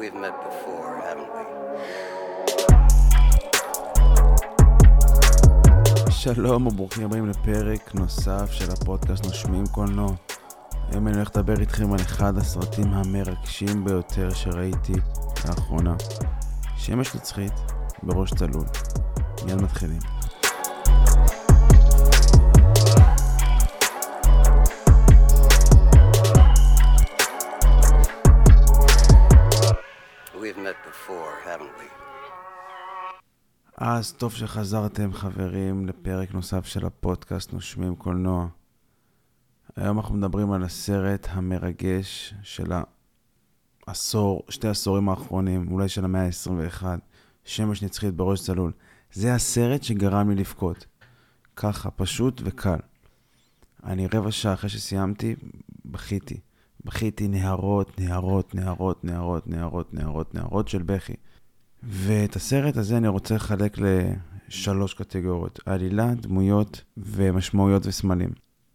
We've met before, haven't we? שלום וברוכים הבאים לפרק נוסף של הפודקאסט נושמים קולנוע. היום אני הולך לדבר איתכם על אחד הסרטים המרגשים ביותר שראיתי לאחרונה. שמש נצחית בראש צלול. מיד מתחילים. Haven't we? אז טוב שחזרתם חברים לפרק נוסף של הפודקאסט נושמים קולנוע. היום אנחנו מדברים על הסרט המרגש של העשור, שתי העשורים האחרונים, אולי של המאה ה-21, שמש נצחית בראש צלול. זה הסרט שגרם לי לבכות. ככה, פשוט וקל. אני רבע שעה אחרי שסיימתי, בכיתי. בכיתי נהרות, נהרות, נהרות, נהרות, נהרות, נהרות, נהרות של בכי. ואת הסרט הזה אני רוצה לחלק לשלוש קטגוריות, עלילה, דמויות ומשמעויות וסמלים.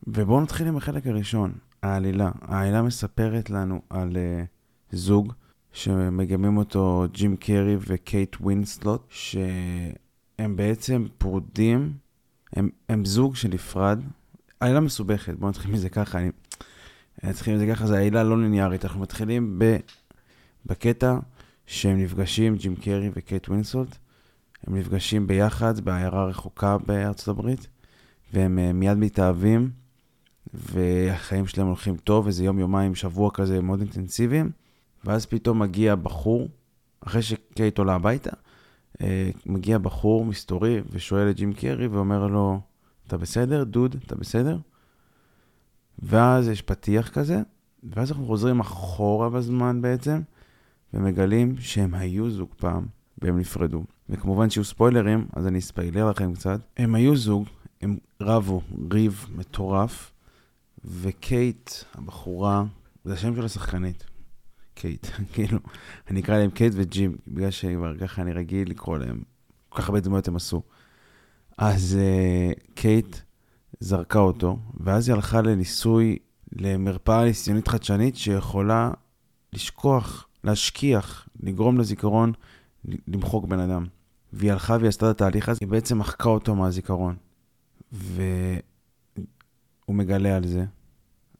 ובואו נתחיל עם החלק הראשון, העלילה. העלילה מספרת לנו על uh, זוג שמגלמים אותו ג'ים קרי וקייט ווינסלט, שהם בעצם פרודים, הם, הם זוג שנפרד. עלילה מסובכת, בואו נתחיל מזה ככה, אני... נתחיל מזה ככה, זו עלילה לא ליניארית, אנחנו מתחילים ב... בקטע שהם נפגשים, ג'ים קרי וקייט ווינסלט, הם נפגשים ביחד בעיירה רחוקה בארצות הברית, והם uh, מיד מתאהבים, והחיים שלהם הולכים טוב, איזה יום, יומיים, שבוע כזה מאוד אינטנסיביים, ואז פתאום מגיע בחור, אחרי שקייט עולה הביתה, uh, מגיע בחור מסתורי ושואל את ג'ים קרי ואומר לו, אתה בסדר, דוד, אתה בסדר? ואז יש פתיח כזה, ואז אנחנו חוזרים אחורה בזמן בעצם, ומגלים שהם היו זוג פעם, והם נפרדו. וכמובן שיהיו ספוילרים, אז אני אספיילר לכם קצת. הם היו זוג, הם רבו ריב מטורף, וקייט, הבחורה, זה השם של השחקנית. קייט, כאילו, אני אקרא להם קייט וג'ים, בגלל שכבר ככה אני רגיל לקרוא להם, כל כך הרבה דמויות הם עשו. אז uh, קייט זרקה אותו, ואז היא הלכה לניסוי, למרפאה ניסיונית חדשנית שיכולה לשכוח להשכיח, לגרום לזיכרון למחוק בן אדם. והיא הלכה והיא עשתה את התהליך הזה, היא בעצם מחקה אותו מהזיכרון. והוא מגלה על זה,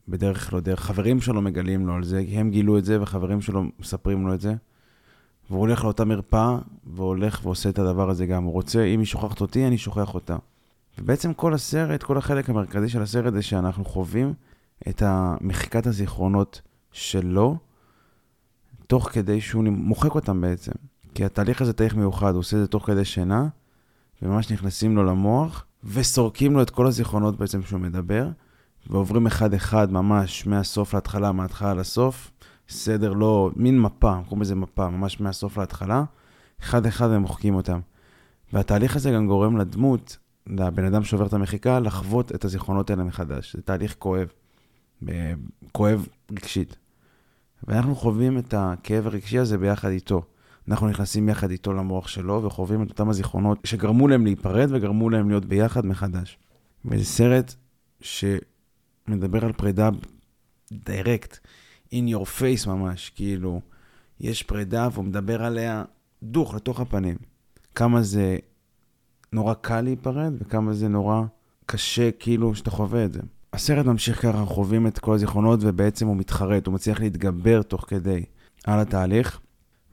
בדרך לא דרך. חברים שלו מגלים לו על זה, הם גילו את זה וחברים שלו מספרים לו את זה. והוא הולך לאותה מרפאה, והולך ועושה את הדבר הזה גם. הוא רוצה, אם היא שוכחת אותי, אני שוכח אותה. ובעצם כל הסרט, כל החלק המרכזי של הסרט זה שאנחנו חווים את מחיקת הזיכרונות שלו, תוך כדי שהוא מוחק אותם בעצם. כי התהליך הזה תהליך מיוחד, הוא עושה את זה תוך כדי שינה, וממש נכנסים לו למוח, וסורקים לו את כל הזיכרונות בעצם שהוא מדבר, ועוברים אחד-אחד ממש מהסוף להתחלה, מההתחלה לסוף, סדר לא, מין מפה, קוראים לזה מפה, ממש מהסוף להתחלה, אחד-אחד הם מוחקים אותם. והתהליך הזה גם גורם לדמות, לבן אדם שעובר את המחיקה, לחוות את הזיכרונות האלה מחדש. זה תהליך כואב, כואב רגשית. ואנחנו חווים את הכאב הרגשי הזה ביחד איתו. אנחנו נכנסים יחד איתו למוח שלו וחווים את אותם הזיכרונות שגרמו להם להיפרד וגרמו להם להיות ביחד מחדש. וזה סרט שמדבר על פרידה דיירקט, in your face ממש, כאילו, יש פרידה והוא מדבר עליה דוך לתוך הפנים. כמה זה נורא קל להיפרד וכמה זה נורא קשה כאילו שאתה חווה את זה. הסרט ממשיך ככה, חווים את כל הזיכרונות, ובעצם הוא מתחרט, הוא מצליח להתגבר תוך כדי על התהליך,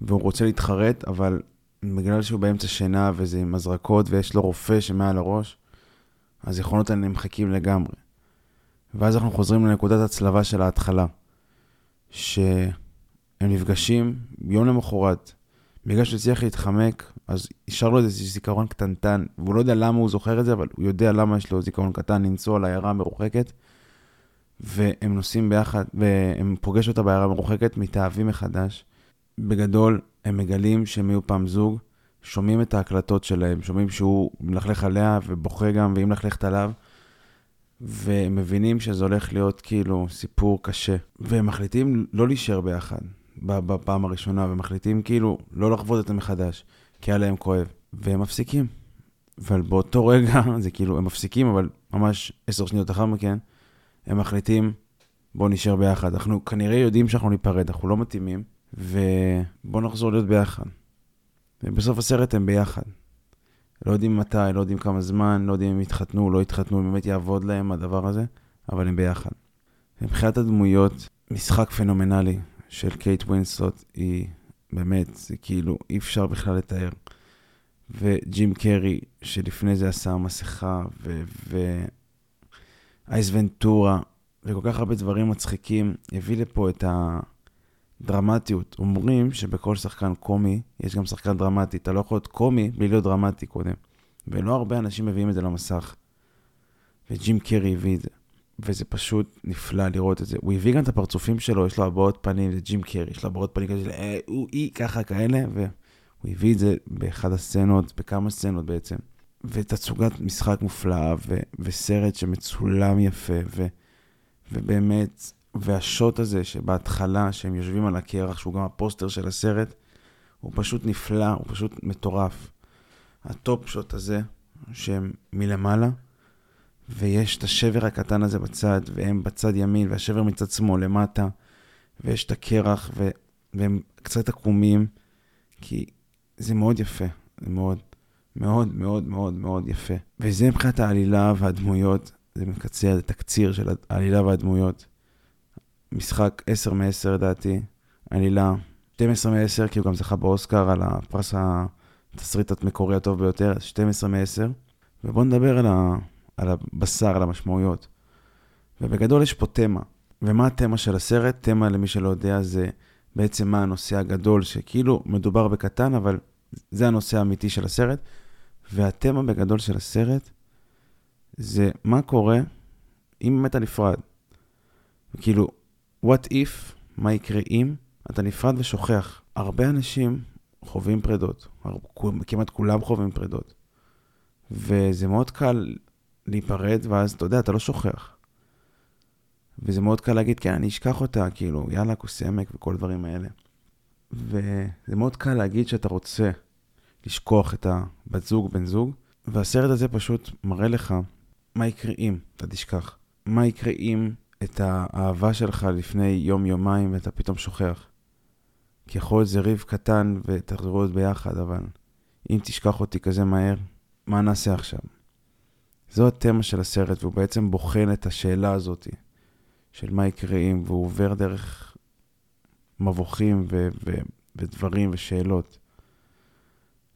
והוא רוצה להתחרט, אבל בגלל שהוא באמצע שינה וזה עם הזרקות ויש לו רופא שמעל הראש, הזיכרונות האלה נמחקים לגמרי. ואז אנחנו חוזרים לנקודת הצלבה של ההתחלה, שהם נפגשים יום למחרת, בגלל שהוא הצליח להתחמק, אז נשאר לו איזה זיכרון קטנטן, והוא לא יודע למה הוא זוכר את זה, אבל הוא יודע למה יש לו זיכרון קטן לנסוע לעיירה המרוחקת, והם נוסעים ביחד, והם פוגש אותה בעיירה המרוחקת, מתאהבים מחדש. בגדול, הם מגלים שהם היו פעם זוג, שומעים את ההקלטות שלהם, שומעים שהוא מלכלך עליה ובוכה גם, והיא מלכלכת עליו, והם מבינים שזה הולך להיות כאילו סיפור קשה. והם מחליטים לא להישאר ביחד. בפעם הראשונה, ומחליטים כאילו לא לחוות את זה מחדש, כי היה להם כואב, והם מפסיקים. אבל באותו רגע, זה כאילו, הם מפסיקים, אבל ממש עשר שניות אחר מכן, הם מחליטים, בואו נשאר ביחד. אנחנו כנראה יודעים שאנחנו ניפרד, אנחנו לא מתאימים, ובואו נחזור להיות ביחד. ובסוף הסרט הם ביחד. לא יודעים מתי, לא יודעים כמה זמן, לא יודעים אם יתחתנו, לא יתחתנו, אם באמת יעבוד להם הדבר הזה, אבל הם ביחד. מבחינת הדמויות, משחק פנומנלי של קייט ווינסלט היא באמת, זה כאילו, אי אפשר בכלל לתאר. וג'ים קרי, שלפני זה עשה מסכה, ו... ו... ונטורה, וכל כך הרבה דברים מצחיקים, הביא לפה את הדרמטיות. אומרים שבכל שחקן קומי יש גם שחקן דרמטי. אתה לא יכול להיות קומי בלי להיות דרמטי קודם. ולא הרבה אנשים מביאים את זה למסך. וג'ים קרי הביא את זה. וזה פשוט נפלא לראות את זה. הוא הביא גם את הפרצופים שלו, יש לו הבעות פנים לג'ים קרי, יש לו הבעות פנים כזה אה, הוא, אי, ככה, כאלה, והוא הביא את זה באחד הסצנות, בכמה סצנות בעצם. ותצוגת משחק מופלאה, ו- וסרט שמצולם יפה, ו- ובאמת, והשוט הזה שבהתחלה, שהם יושבים על הקרח, שהוא גם הפוסטר של הסרט, הוא פשוט נפלא, הוא פשוט מטורף. ה top shot הזה, שהם מלמעלה, ויש את השבר הקטן הזה בצד, והם בצד ימין, והשבר מצד שמאל למטה, ויש את הקרח, ו- והם קצת עקומים, כי זה מאוד יפה, זה מאוד. מאוד מאוד מאוד מאוד יפה. וזה מבחינת העלילה והדמויות, זה מקצר, זה תקציר של העלילה והדמויות. משחק 10 מ-10 לדעתי, עלילה 12 מ-10, כי הוא גם זכה באוסקר על הפרס התסריט המקורי הטוב ביותר, 12 מ-10. ובואו נדבר על, ה, על הבשר, על המשמעויות. ובגדול יש פה תמה. ומה התמה של הסרט? תמה, למי שלא יודע, זה בעצם מה הנושא הגדול, שכאילו מדובר בקטן, אבל זה הנושא האמיתי של הסרט. והתמה בגדול של הסרט זה מה קורה אם באמת אתה נפרד. כאילו, what if, מה יקרה אם אתה נפרד ושוכח. הרבה אנשים חווים פרדות, כמעט כולם חווים פרדות. וזה מאוד קל להיפרד, ואז אתה יודע, אתה לא שוכח. וזה מאוד קל להגיד, כן, אני אשכח אותה, כאילו, יאללה, כוס עמק וכל הדברים האלה. וזה מאוד קל להגיד שאתה רוצה לשכוח את הבת זוג, בן זוג, והסרט הזה פשוט מראה לך מה יקרה אם אתה תשכח. מה יקרה אם את האהבה שלך לפני יום-יומיים ואתה פתאום שוכח. כי יכול להיות זה ריב קטן ותחזרו להיות ביחד, אבל אם תשכח אותי כזה מהר, מה נעשה עכשיו? זו התמה של הסרט, והוא בעצם בוחן את השאלה הזאת של מה יקרה אם, והוא עובר דרך מבוכים ו- ו- ודברים ושאלות.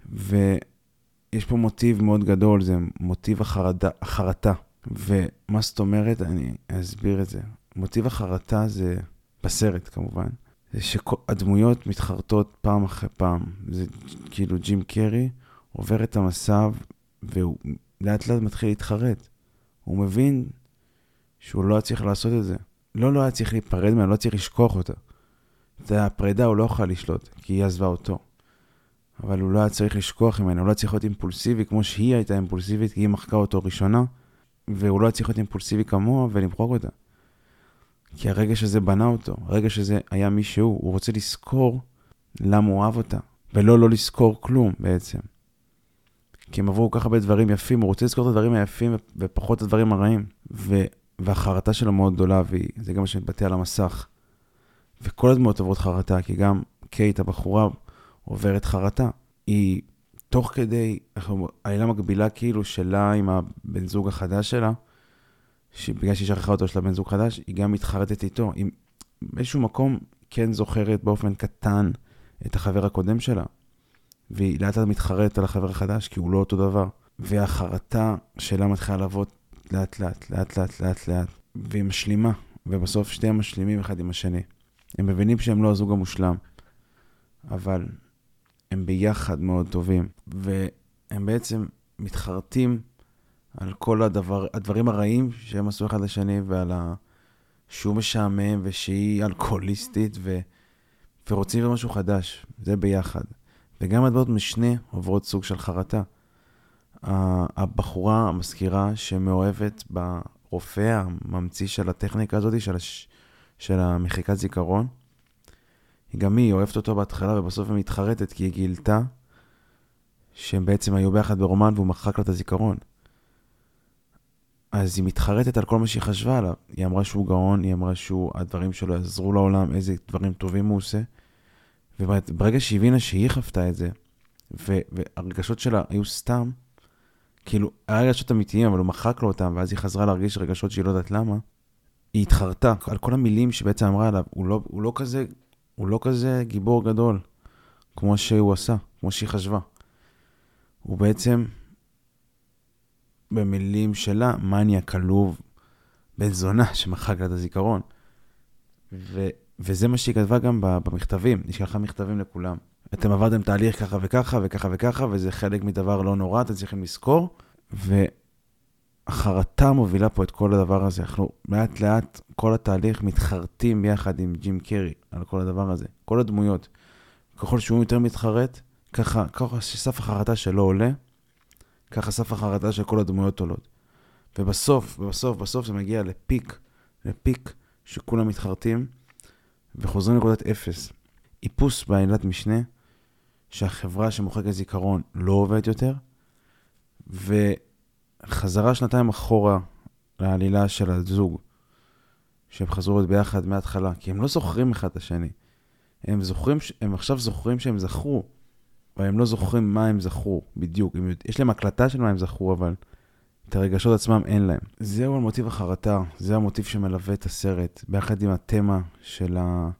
ויש פה מוטיב מאוד גדול, זה מוטיב החרדה, החרטה. ומה זאת אומרת? אני אסביר את זה. מוטיב החרטה זה, בסרט כמובן, זה שהדמויות מתחרטות פעם אחרי פעם. זה כאילו ג'ים קרי עובר את המסע והוא לאט לאט מתחיל להתחרט. הוא מבין שהוא לא היה צריך לעשות את זה. לא, לא היה צריך להיפרד ממנה, לא צריך לשכוח אותה. זה הפרידה, הוא לא יכול לשלוט, כי היא עזבה אותו. אבל הוא לא היה צריך לשכוח ממנה, הוא לא היה צריך להיות אימפולסיבי כמו שהיא הייתה אימפולסיבית, כי היא מחקה אותו ראשונה, והוא לא היה צריך להיות אימפולסיבי כמוה ולמחוק אותה. כי הרגע שזה בנה אותו, הרגע שזה היה מי שהוא, הוא רוצה לזכור למה הוא אהב אותה, ולא לא לזכור כלום בעצם. כי הם עברו כל כך הרבה דברים יפים, הוא רוצה לזכור את הדברים היפים ופחות את הדברים הרעים. ו... והחרטה שלו מאוד גדולה, וזה גם מה שמתבטא על המסך. וכל הדמות עוברות חרטה, כי גם קייט, הבחורה, עוברת חרטה. היא תוך כדי, עלילה מקבילה כאילו שלה עם הבן זוג החדש שלה, שבגלל שהיא שכחה אותו של הבן זוג חדש, היא גם מתחרטת איתו. היא באיזשהו מקום כן זוכרת באופן קטן את החבר הקודם שלה. והיא לאט לאט מתחרטת על החבר החדש, כי הוא לא אותו דבר. והחרטה שלה מתחילה לעבוד לאט לאט, לאט לאט, לאט לאט, והיא משלימה, ובסוף שתיהם משלימים אחד עם השני. הם מבינים שהם לא הזוג המושלם, אבל הם ביחד מאוד טובים, והם בעצם מתחרטים על כל הדבר, הדברים הרעים שהם עשו אחד לשני, ועל ה... שהוא משעמם ושהיא אלכוהוליסטית, ו... ורוצים משהו חדש, זה ביחד. וגם הדברות משנה עוברות סוג של חרטה. הבחורה, המזכירה, שמאוהבת ברופא הממציא של הטכניקה הזאת, של, הש... של המחיקת זיכרון, גם היא אוהבת אותו בהתחלה ובסוף היא מתחרטת כי היא גילתה שהם בעצם היו ביחד ברומן והוא מחק לה את הזיכרון. אז היא מתחרטת על כל מה שהיא חשבה עליו. היא אמרה שהוא גאון, היא אמרה שהדברים שלו יעזרו לעולם, איזה דברים טובים הוא עושה. וברגע שהיא הבינה שהיא חוותה את זה, והרגשות שלה היו סתם, כאילו, היה רגשות אמיתיים, אבל הוא מחק לו אותם, ואז היא חזרה להרגיש רגשות שהיא לא יודעת למה, היא התחרתה על כל המילים שבעצם אמרה עליו, הוא לא, הוא לא כזה, הוא לא כזה גיבור גדול, כמו שהוא עשה, כמו שהיא חשבה. הוא בעצם, במילים שלה, מניאק עלוב, בן זונה שמחק לה את הזיכרון. ו, וזה מה שהיא כתבה גם במכתבים, היא שלחה מכתבים לכולם. אתם עברתם תהליך ככה וככה וככה וככה, וזה חלק מדבר לא נורא, אתם צריכים לזכור. והחרטה מובילה פה את כל הדבר הזה. אנחנו לאט לאט, כל התהליך מתחרטים ביחד עם ג'ים קרי על כל הדבר הזה. כל הדמויות. ככל שהוא יותר מתחרט, ככה, ככה שסף החרטה שלו עולה, ככה סף החרטה של כל הדמויות עולות. ובסוף, בסוף, בסוף זה מגיע לפיק, לפיק שכולם מתחרטים וחוזרים לנקודת אפס. איפוס בעילת משנה, שהחברה שמוחקת זיכרון לא עובדת יותר, וחזרה שנתיים אחורה לעלילה של הזוג, שהם חזרו להיות ביחד מההתחלה, כי הם לא זוכרים אחד את השני. הם זוכרים, הם עכשיו זוכרים שהם זכרו, אבל הם לא זוכרים מה הם זכרו בדיוק. יש להם הקלטה של מה הם זכרו, אבל את הרגשות עצמם אין להם. זהו המוטיב החרטה, זה המוטיב שמלווה את הסרט, ביחד עם התמה של ה...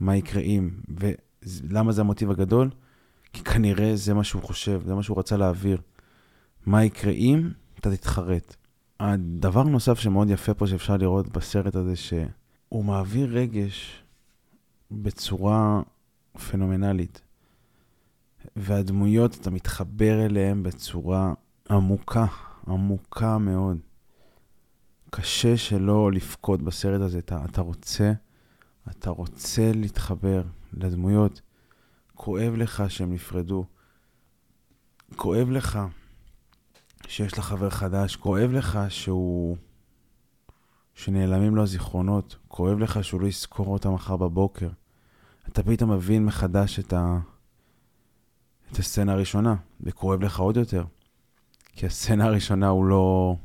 מה יקרה אם, ולמה זה המוטיב הגדול? כי כנראה זה מה שהוא חושב, זה מה שהוא רצה להעביר. מה יקרה אם אתה תתחרט. הדבר נוסף שמאוד יפה פה שאפשר לראות בסרט הזה, שהוא מעביר רגש בצורה פנומנלית. והדמויות, אתה מתחבר אליהן בצורה עמוקה, עמוקה מאוד. קשה שלא לבכות בסרט הזה. אתה, אתה רוצה, אתה רוצה להתחבר לדמויות. כואב לך שהם נפרדו. כואב לך שיש לך חבר חדש. כואב לך שהוא... שנעלמים לו הזיכרונות. כואב לך שהוא לא יזכור אותם מחר בבוקר. אתה פתאום מבין מחדש את, ה... את הסצנה הראשונה, וכואב לך עוד יותר. כי הסצנה הראשונה הוא לא...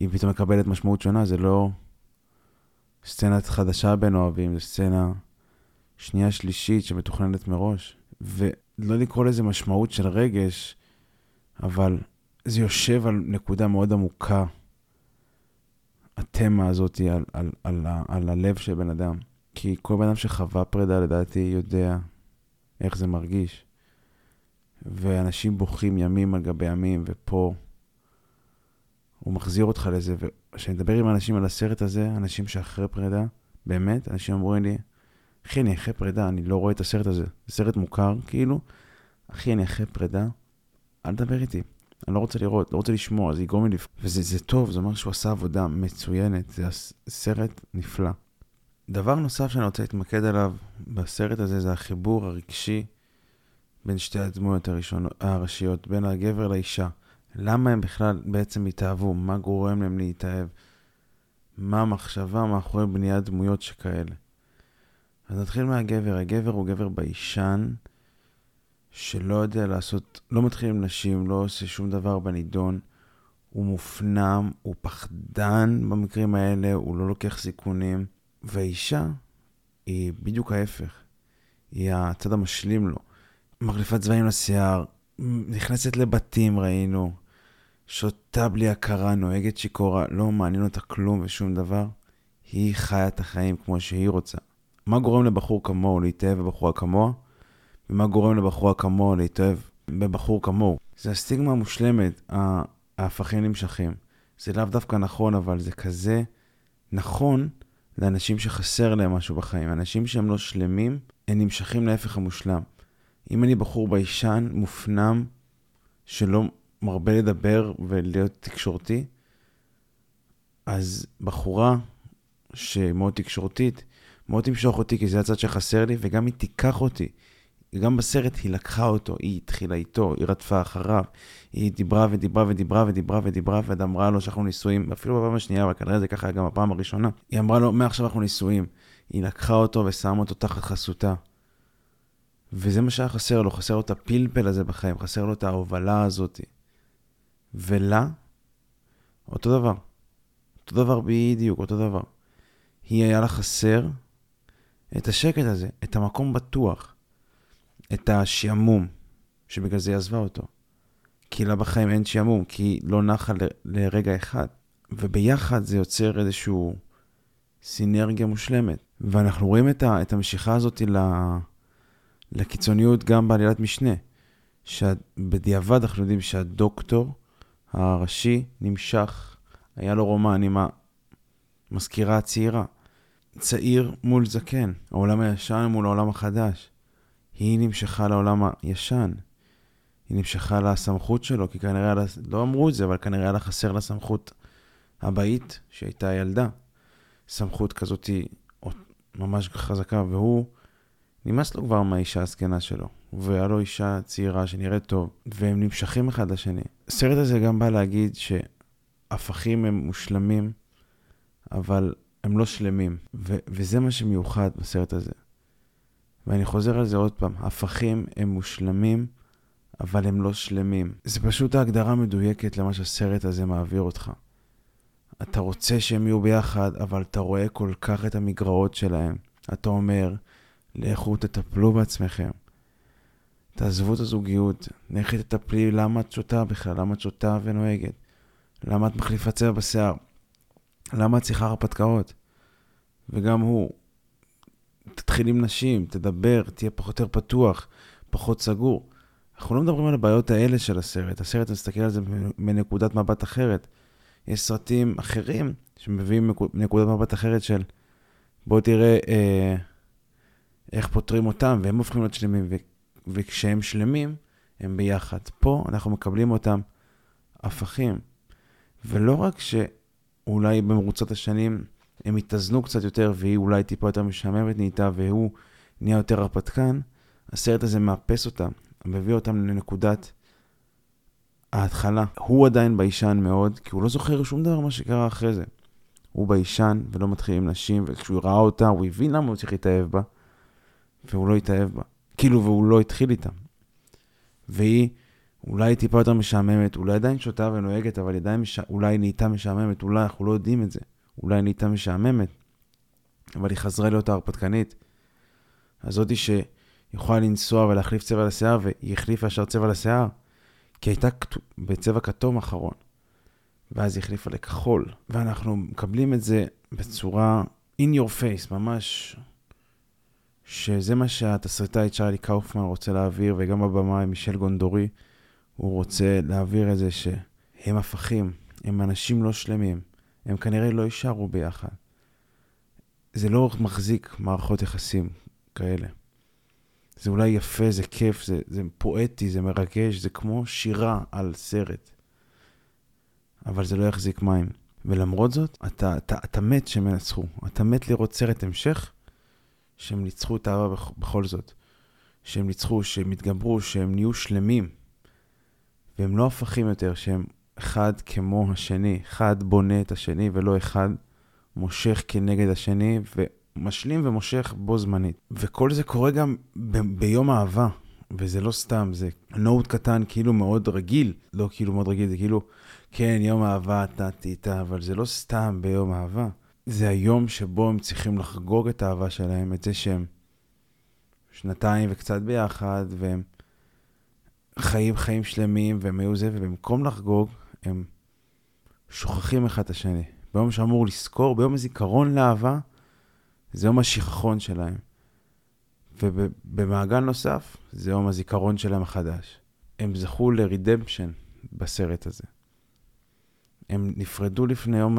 היא פתאום מקבלת משמעות שונה, זה לא סצנה חדשה בין אוהבים, זה סצנה שנייה שלישית שמתוכננת מראש. ולא לקרוא לזה משמעות של רגש, אבל זה יושב על נקודה מאוד עמוקה, התמה הזאת על, על, על, על, על הלב של בן אדם. כי כל בן אדם שחווה פרידה, לדעתי, יודע איך זה מרגיש. ואנשים בוכים ימים על גבי ימים, ופה הוא מחזיר אותך לזה. וכשאני מדבר עם אנשים על הסרט הזה, אנשים שאחרי פרידה, באמת, אנשים אומרים לי, אחי, אני אחרי פרידה, אני לא רואה את הסרט הזה. זה סרט מוכר, כאילו, אחי, אני אחרי פרידה, אל תדבר איתי. אני לא רוצה לראות, לא רוצה לשמוע, זה יגרום לי לפ... וזה זה טוב, זה אומר שהוא עשה עבודה מצוינת, זה סרט נפלא. דבר נוסף שאני רוצה להתמקד עליו בסרט הזה זה החיבור הרגשי בין שתי הדמויות הראשונות, הראשיות, בין הגבר לאישה. למה הם בכלל בעצם התאהבו? מה גורם להם להתאהב? מה המחשבה מאחורי בניית דמויות שכאלה? אז נתחיל מהגבר. הגבר הוא גבר ביישן, שלא יודע לעשות, לא מתחיל עם נשים, לא עושה שום דבר בנידון. הוא מופנם, הוא פחדן במקרים האלה, הוא לא לוקח סיכונים. והאישה היא בדיוק ההפך. היא הצד המשלים לו. מחליפת צבעים לשיער, נכנסת לבתים, ראינו, שותה בלי הכרה, נוהגת שיכורה, לא מעניין אותה כלום ושום דבר. היא חיה את החיים כמו שהיא רוצה. מה גורם לבחור כמוהו להתאהב בבחורה כמוה, ומה גורם לבחורה כמוה להתאהב בבחור כמוהו. זה הסטיגמה המושלמת, ההפכים נמשכים. זה לאו דווקא נכון, אבל זה כזה נכון לאנשים שחסר להם משהו בחיים. אנשים שהם לא שלמים, הם נמשכים להפך המושלם. אם אני בחור ביישן, מופנם, שלא מרבה לדבר ולהיות תקשורתי, אז בחורה שמאוד תקשורתית, מאוד תמשוך אותי, כי זה הצד שחסר לי, וגם היא תיקח אותי. גם בסרט היא לקחה אותו, היא התחילה איתו, היא רדפה אחריו, היא דיברה ודיברה ודיברה ודיברה ודיברה, ועד אמרה לו שאנחנו נישואים, אפילו בפעם השנייה, אבל כנראה זה ככה גם בפעם הראשונה. היא אמרה לו, מעכשיו אנחנו נישואים. היא לקחה אותו ושמה אותו תחת חסותה. וזה מה שהיה חסר לו, חסר לו את הפלפל הזה בחיים, חסר לו את ההובלה הזאת. ולה, אותו דבר. אותו דבר בדיוק, אותו דבר. היא היה לה חסר את השקט הזה, את המקום בטוח. את השעמום, שבגלל זה היא עזבה אותו. כי לה בחיים אין שעמום, כי היא לא נחה ל- לרגע אחד. וביחד זה יוצר איזושהי סינרגיה מושלמת. ואנחנו רואים את, ה- את המשיכה הזאת ל- לקיצוניות גם בעלילת משנה. שבדיעבד אנחנו יודעים שהדוקטור הראשי נמשך, היה לו רומן עם המזכירה הצעירה. צעיר מול זקן, העולם הישן מול העולם החדש. היא נמשכה לעולם הישן. היא נמשכה לסמכות שלו, כי כנראה, לה, לא אמרו את זה, אבל כנראה היה לה חסר לה סמכות הבאית, שהייתה ילדה. סמכות כזאת היא ממש חזקה, והוא, נמאס לו כבר מהאישה הזקנה שלו. והיה לו אישה צעירה שנראית טוב, והם נמשכים אחד לשני. הסרט הזה גם בא להגיד שהפכים הם מושלמים, אבל הם לא שלמים, ו- וזה מה שמיוחד בסרט הזה. ואני חוזר על זה עוד פעם, הפכים הם מושלמים, אבל הם לא שלמים. זה פשוט ההגדרה המדויקת למה שהסרט הזה מעביר אותך. אתה רוצה שהם יהיו ביחד, אבל אתה רואה כל כך את המגרעות שלהם. אתה אומר, לכו תטפלו בעצמכם. תעזבו את הזוגיות, לכי תטפלי למה את שותה בכלל, למה את שותה ונוהגת, למה את מחליפה צבע בשיער, למה את צריכה הרפתקאות. וגם הוא, תתחיל עם נשים, תדבר, תהיה פחות יותר פתוח, פחות סגור. אנחנו לא מדברים על הבעיות האלה של הסרט, הסרט מסתכל על זה מנקודת מבט אחרת. יש סרטים אחרים שמביאים נקודת מבט אחרת של בוא תראה אה, איך פותרים אותם, והם הופכים להיות שלמים, ו- וכשהם שלמים, הם ביחד. פה אנחנו מקבלים אותם הפכים. ולא רק שאולי במרוצת השנים הם התאזנו קצת יותר, והיא אולי טיפה יותר משעממת נהייתה, והוא נהיה יותר הרפתקן, הסרט הזה מאפס אותם, מביא אותם לנקודת ההתחלה. הוא עדיין ביישן מאוד, כי הוא לא זוכר שום דבר מה שקרה אחרי זה. הוא ביישן ולא מתחיל עם נשים, וכשהוא ראה אותה, הוא הבין למה הוא צריך להתאהב בה, והוא לא התאהב בה. כאילו, והוא לא התחיל איתה. והיא אולי טיפה יותר משעממת, אולי עדיין שותה ונוהגת, אבל עדיין מש... אולי נהייתה משעממת, אולי אנחנו לא יודעים את זה. אולי נהייתה משעממת, אבל היא חזרה להיות ההרפתקנית. הזאתי שיכולה לנסוע ולהחליף צבע לשיער, והיא החליפה ישר צבע לשיער, כי הייתה בצבע כתום אחרון. ואז היא החליפה לכחול, ואנחנו מקבלים את זה בצורה in your face, ממש, שזה מה שהתסריטאי צ'רלי קאופמן רוצה להעביר, וגם הבמאי מישל גונדורי, הוא רוצה להעביר את זה שהם הפכים, הם אנשים לא שלמים, הם כנראה לא יישארו ביחד. זה לא מחזיק מערכות יחסים כאלה. זה אולי יפה, זה כיף, זה, זה פואטי, זה מרגש, זה כמו שירה על סרט. אבל זה לא יחזיק מים. ולמרות זאת, אתה, אתה, אתה מת שהם ינצחו. אתה מת לראות סרט המשך, שהם ניצחו את האהבה בכל זאת. שהם ניצחו, שהם התגברו, שהם נהיו שלמים. והם לא הפכים יותר, שהם אחד כמו השני, אחד בונה את השני ולא אחד מושך כנגד השני ומשלים ומושך בו זמנית. וכל זה קורה גם ב- ביום אהבה, וזה לא סתם, זה נוט קטן כאילו מאוד רגיל, לא כאילו מאוד רגיל, זה כאילו, כן, יום אהבה נתתי איתה, אבל זה לא סתם ביום אהבה. זה היום שבו הם צריכים לחגוג את האהבה שלהם, את זה שהם שנתיים וקצת ביחד, והם חיים חיים שלמים, והם היו זה, ובמקום לחגוג, הם שוכחים אחד את השני. ביום שאמור לזכור, ביום הזיכרון לאהבה, זה יום השכחון שלהם. ובמעגל נוסף, זה יום הזיכרון שלהם החדש. הם זכו לרידמפשן בסרט הזה. הם נפרדו לפני יום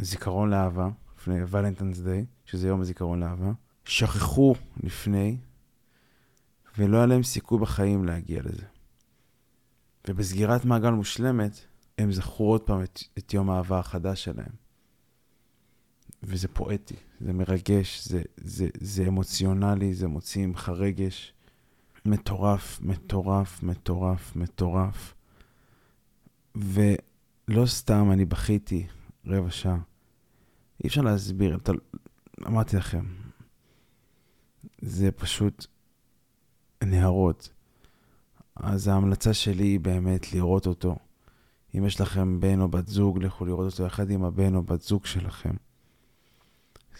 הזיכרון לאהבה, לפני ולנטנס דיי, שזה יום הזיכרון לאהבה. שכחו לפני, ולא היה להם סיכוי בחיים להגיע לזה. ובסגירת מעגל מושלמת, הם זכרו עוד פעם את, את יום האהבה החדש שלהם. וזה פואטי, זה מרגש, זה, זה, זה אמוציונלי, זה מוציא ממך רגש מטורף, מטורף, מטורף, מטורף. ולא סתם אני בכיתי רבע שעה. אי אפשר להסביר, אתה... אמרתי לכם, זה פשוט נהרות. אז ההמלצה שלי היא באמת לראות אותו. אם יש לכם בן או בת זוג, לכו לראות אותו יחד עם הבן או בת זוג שלכם.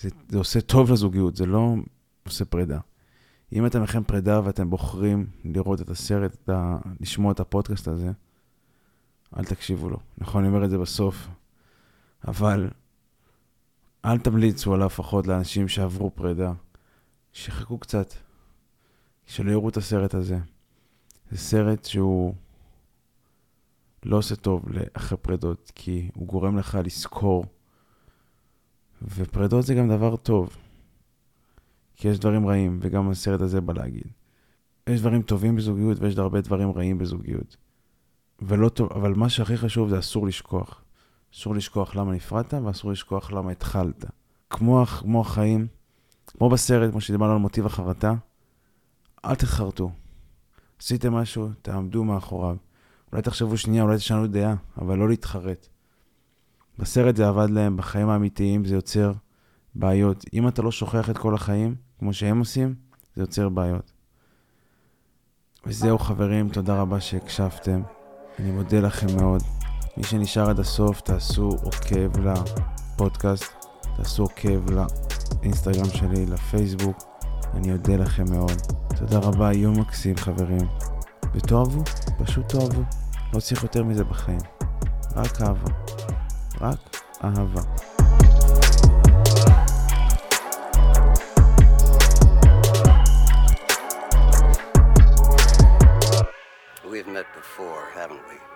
זה, זה עושה טוב לזוגיות, זה לא עושה פרידה. אם אתם לכם פרידה ואתם בוחרים לראות את הסרט, את ה... לשמוע את הפודקאסט הזה, אל תקשיבו לו. נכון, אני אומר את זה בסוף, אבל אל תמליצו עליו לפחות לאנשים שעברו פרידה. שיחכו קצת, שלא יראו את הסרט הזה. זה סרט שהוא לא עושה טוב לאחרי פרידות, כי הוא גורם לך לזכור. ופרידות זה גם דבר טוב, כי יש דברים רעים, וגם הסרט הזה בא להגיד. יש דברים טובים בזוגיות ויש הרבה דברים רעים בזוגיות. ולא טוב, אבל מה שהכי חשוב זה אסור לשכוח. אסור לשכוח למה נפרדת ואסור לשכוח למה התחלת. כמו, כמו החיים, כמו בסרט, כמו שדיברנו על מוטיב החרטה, אל תחרטו. עשיתם משהו, תעמדו מאחוריו. אולי תחשבו שנייה, אולי תשנו דעה, אבל לא להתחרט. בסרט זה עבד להם, בחיים האמיתיים זה יוצר בעיות. אם אתה לא שוכח את כל החיים, כמו שהם עושים, זה יוצר בעיות. וזהו חברים, תודה רבה שהקשבתם. אני מודה לכם מאוד. מי שנשאר עד הסוף, תעשו עוקב לפודקאסט, תעשו עוקב לאינסטגרם שלי, לפייסבוק. אני אודה לכם מאוד. תודה רבה, יום מקסים חברים. ותאהבו, פשוט תאהבו. לא צריך יותר מזה בחיים. רק אהבה. רק אהבה. We've met before, haven't we?